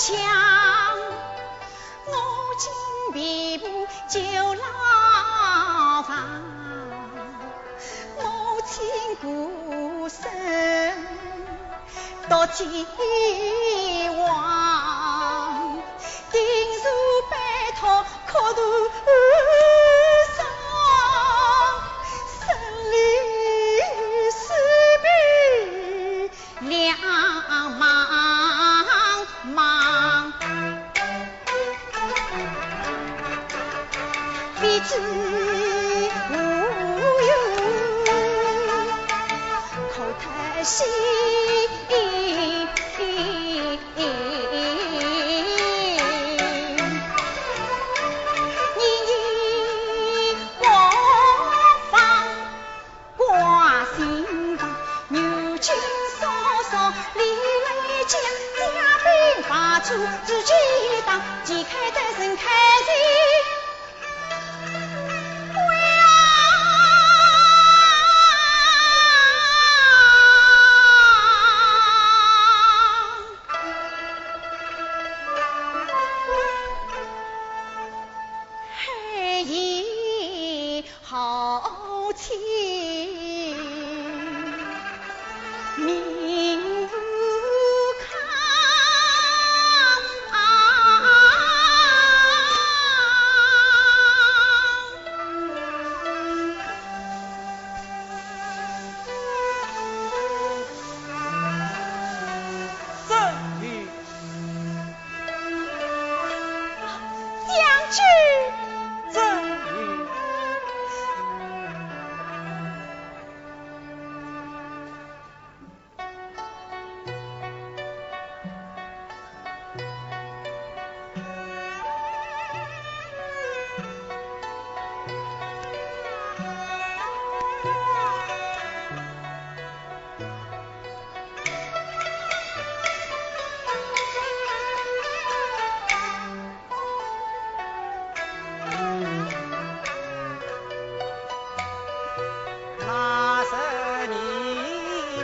我今被捕求牢房母亲孤身独寄望定是摆脱苦度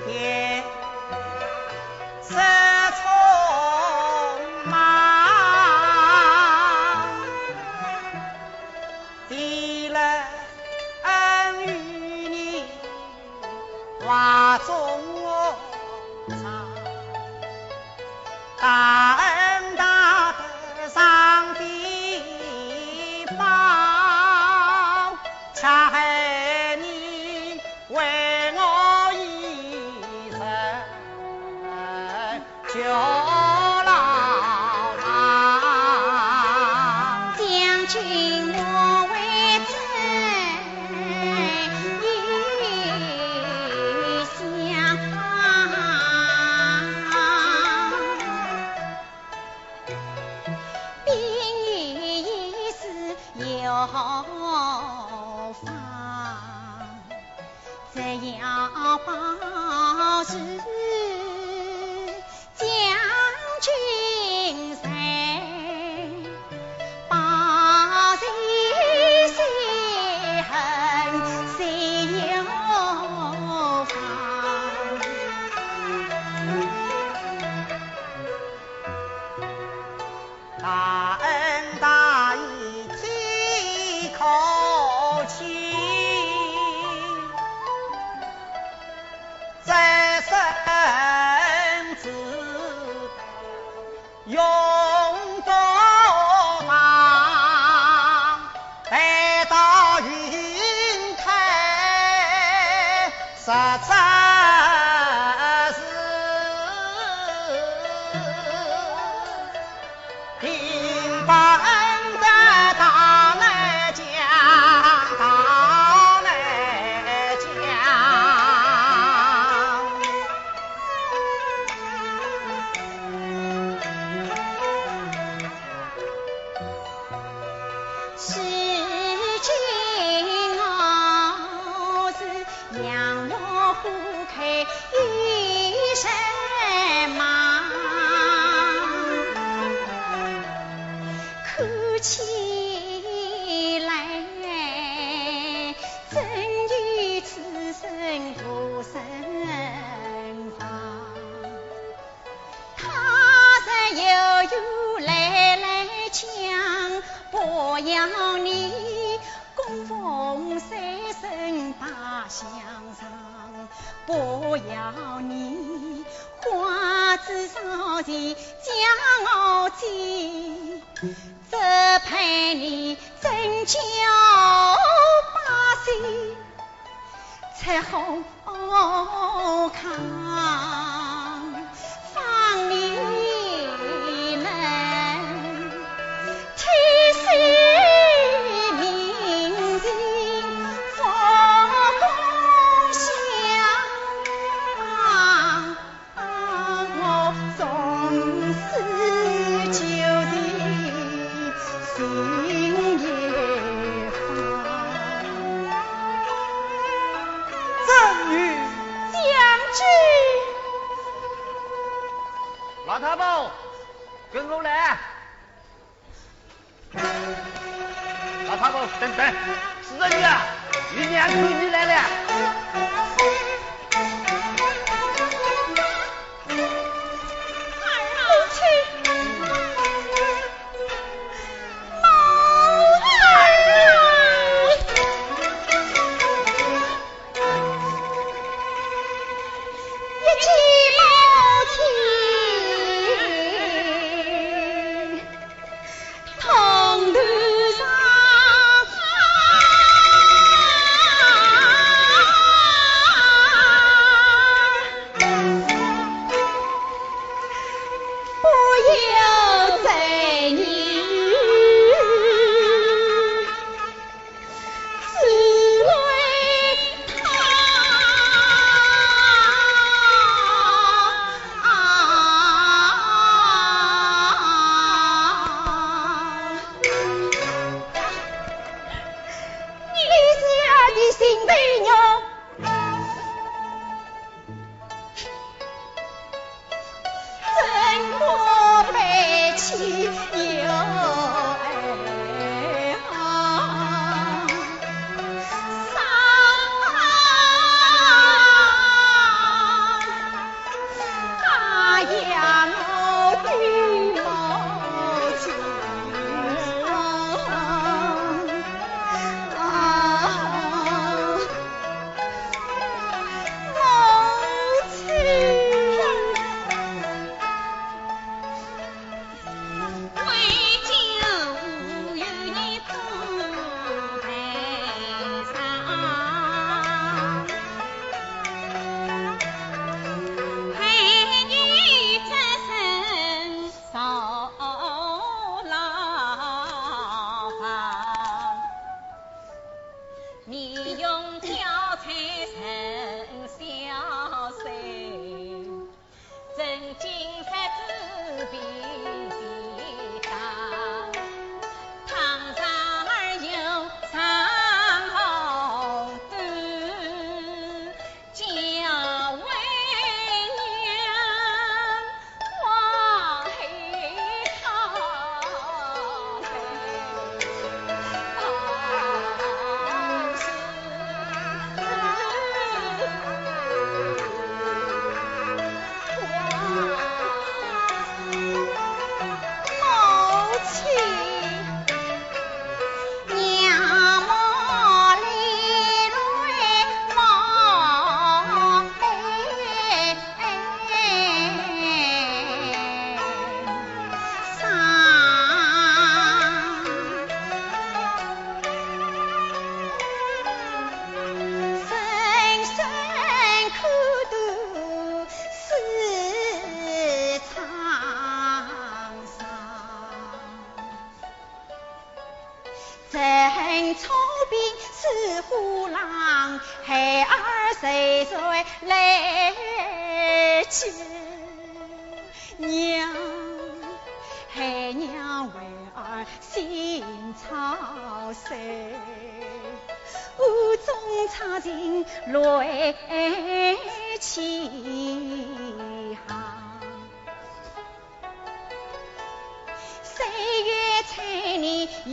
天。好，法只要保持。satu. 将计，只盼你真交把心，才好看。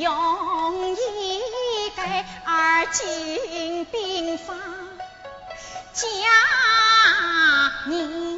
用一个二进兵法，将你。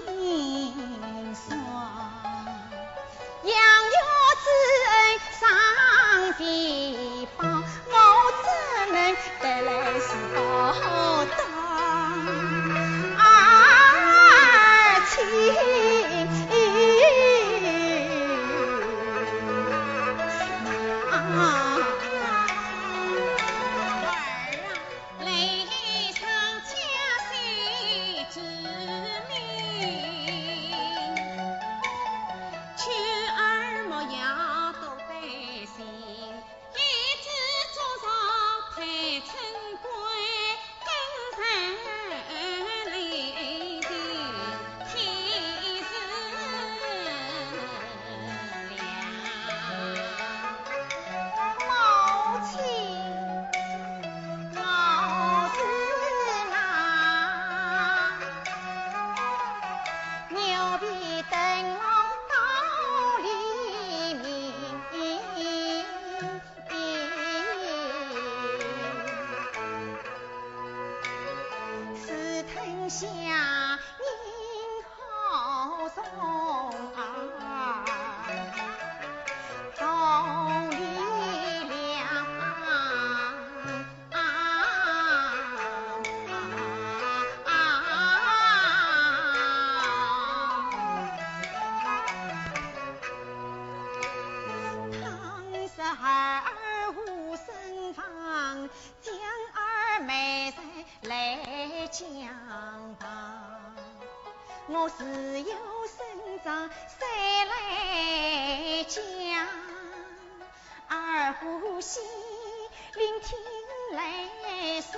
自有生长，谁来讲？二胡戏，聆听泪水，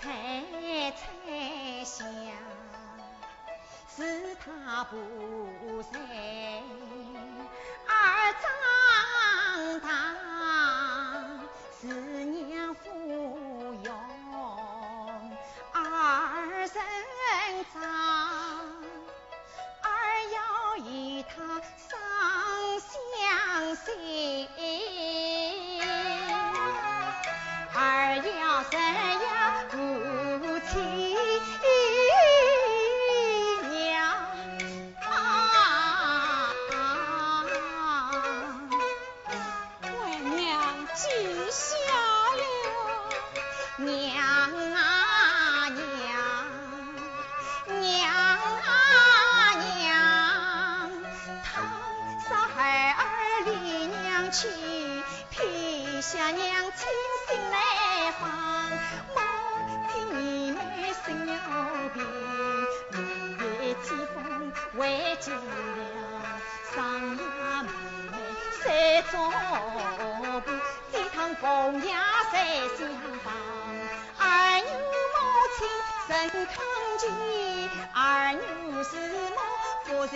猜猜想，是他不。凤邪在厢房，儿女母亲曾看前儿女是我不在。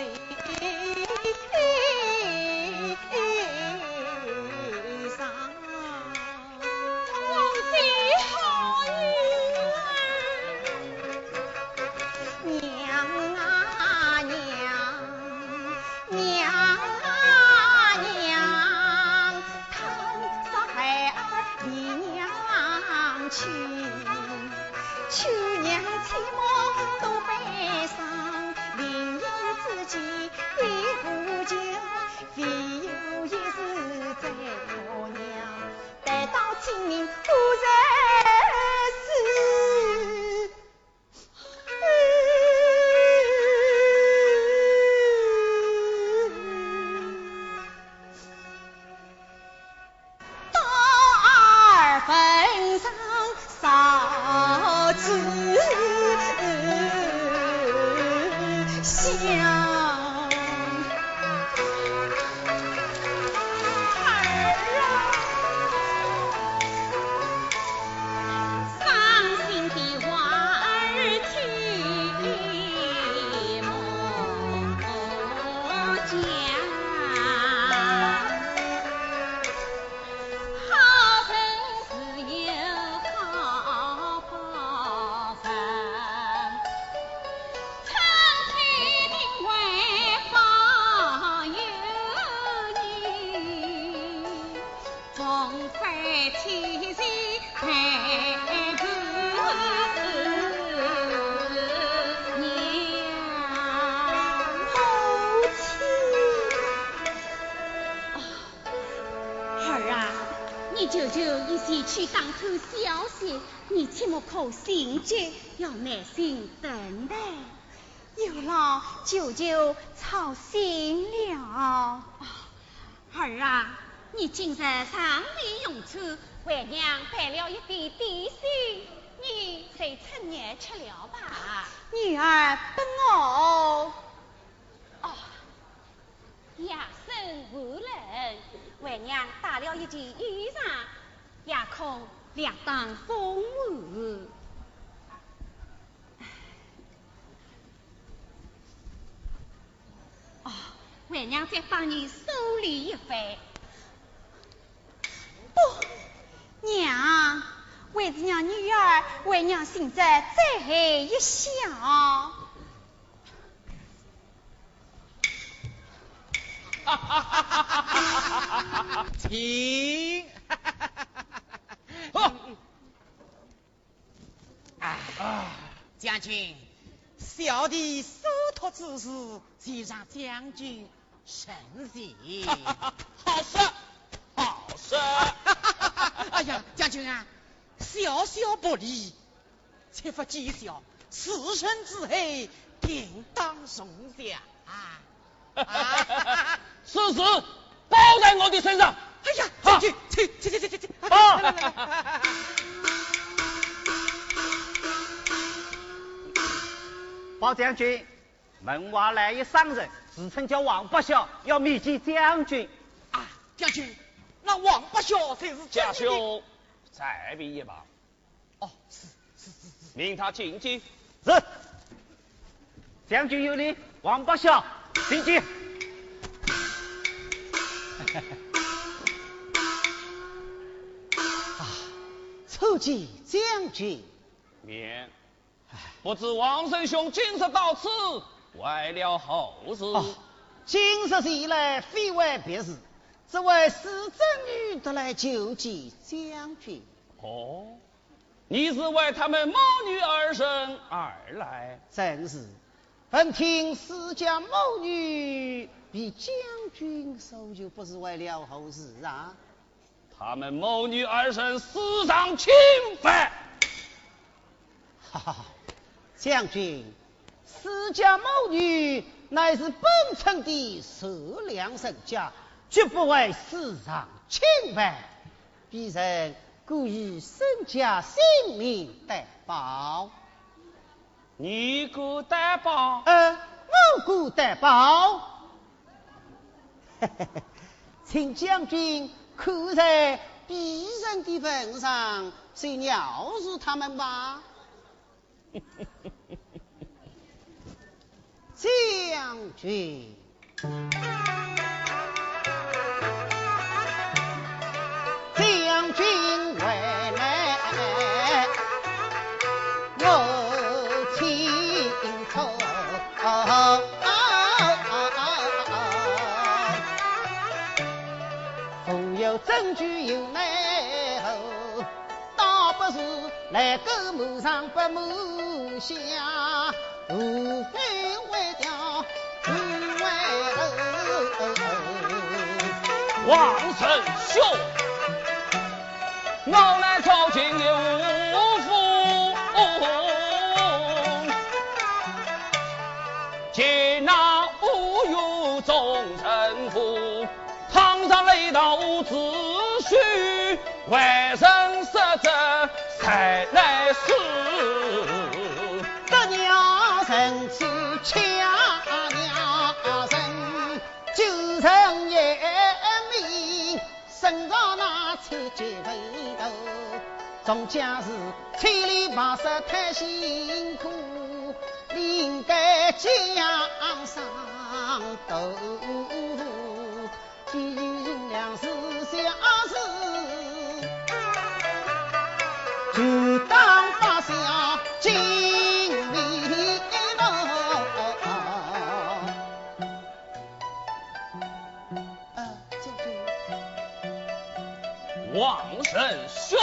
心急，要耐心等待，有劳舅舅操心了。儿啊，你今日上里用餐，为娘备了一点点心，你随趁热吃了吧。女儿不饿。哦，夜深无人，为娘带了一件衣裳，夜空两当风雨。为娘再帮你梳理一番。不，娘，为子娘女儿为娘心着再一笑。请。啊啊，将军，小弟受托之事，就让将军慎行。好事，好事。哎呀，将军啊，小小不利，切勿讥笑，此生之后定当重奖啊！此 事包在我的身上。哎呀，将军，请，请，请，请，请，来来来。包将军，门外来一商人，自称叫王八孝，要面见将军。啊，将军，那王八孝才是将军兄，再避一旁。哦，是是是是。命他进京。是。将军有令，王八孝进京。叩见将军。免。不知王生兄今日到此，为了何事？今日前来非为别事，只为使贞女得来救济将军。哦，你是为他们母女二生而来？正是。闻听施家母女比将军收就不是为了后事啊。他们母女二人私上侵犯。哈哈。将军，施家母女乃是本村的善良人家，绝不为世上侵犯。鄙人故以身家性命担保。你敢担保？呃，我敢担保。请将军看在别人的份上，先饶恕他们吧。将军，将军有证据有内后，倒不是来个谋上不谋下，无非。王丞相，我来朝廷有序，外人失责才来死，得娘人去抢。身上那穿九分头，众将士千里跋涉太辛苦，应该江上斗，就当把下金。王神兄，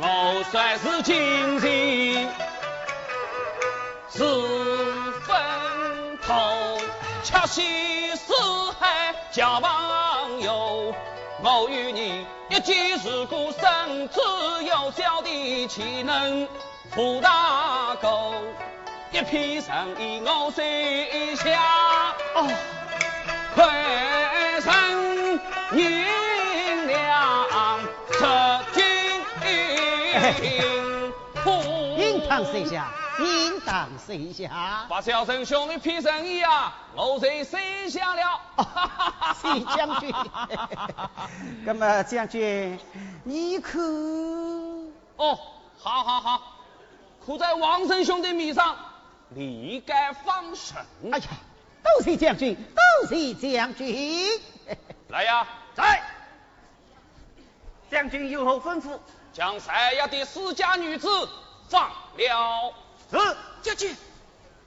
我算是今日是分头，恰惜我与你一见如故，生死有小弟岂能负大狗？一片诚意我心下。哦，快！臣应了出军应当谁下？应当谁下？把小生兄的皮生意啊，我在谁下？了？谢将军。那么将军，你可？哦，好好好，可在王神兄的面上立该放神。哎呀！多谢将军，多谢将军。来呀，在。将军有何吩咐？将赛亚的私家女子放了。是。将军，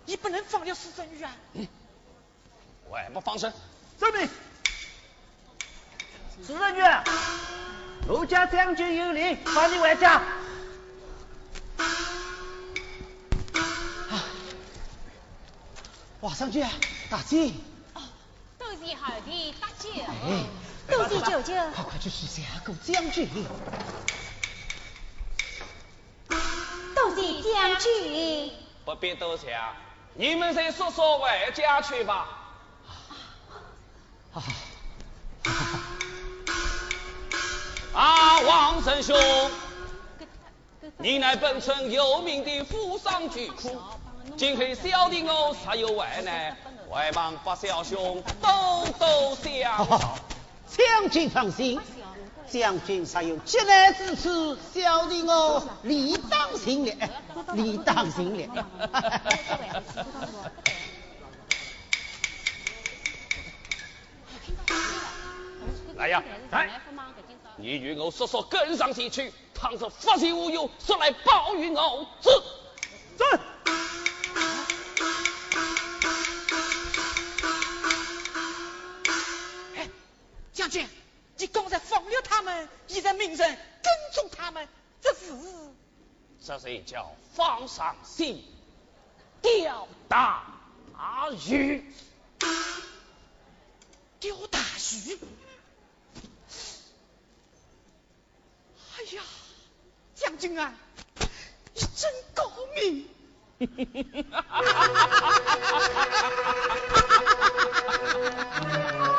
你不能放了私生女啊！外不放生。遵命。私生女，奴家将军有令，放你回家。皇上君，大姐。哦，多谢后弟搭救。哎，多谢舅舅。快快去谢谢顾将军。将军。不必多谢，你们再说说外家去吧。啊，王神兄，你乃本村有名的富商巨贾，今日小弟我才有外难，外忙把小兄多多相好，将军放心，将军尚有急难之处，小弟我理当行了，理当行了。来呀，来！你与我速速跟上前去，倘是发现无有，速来报与我。知。命人跟踪他们，这是，这是叫放上线钓大鱼，钓大鱼。哎呀，将军啊，你真高明！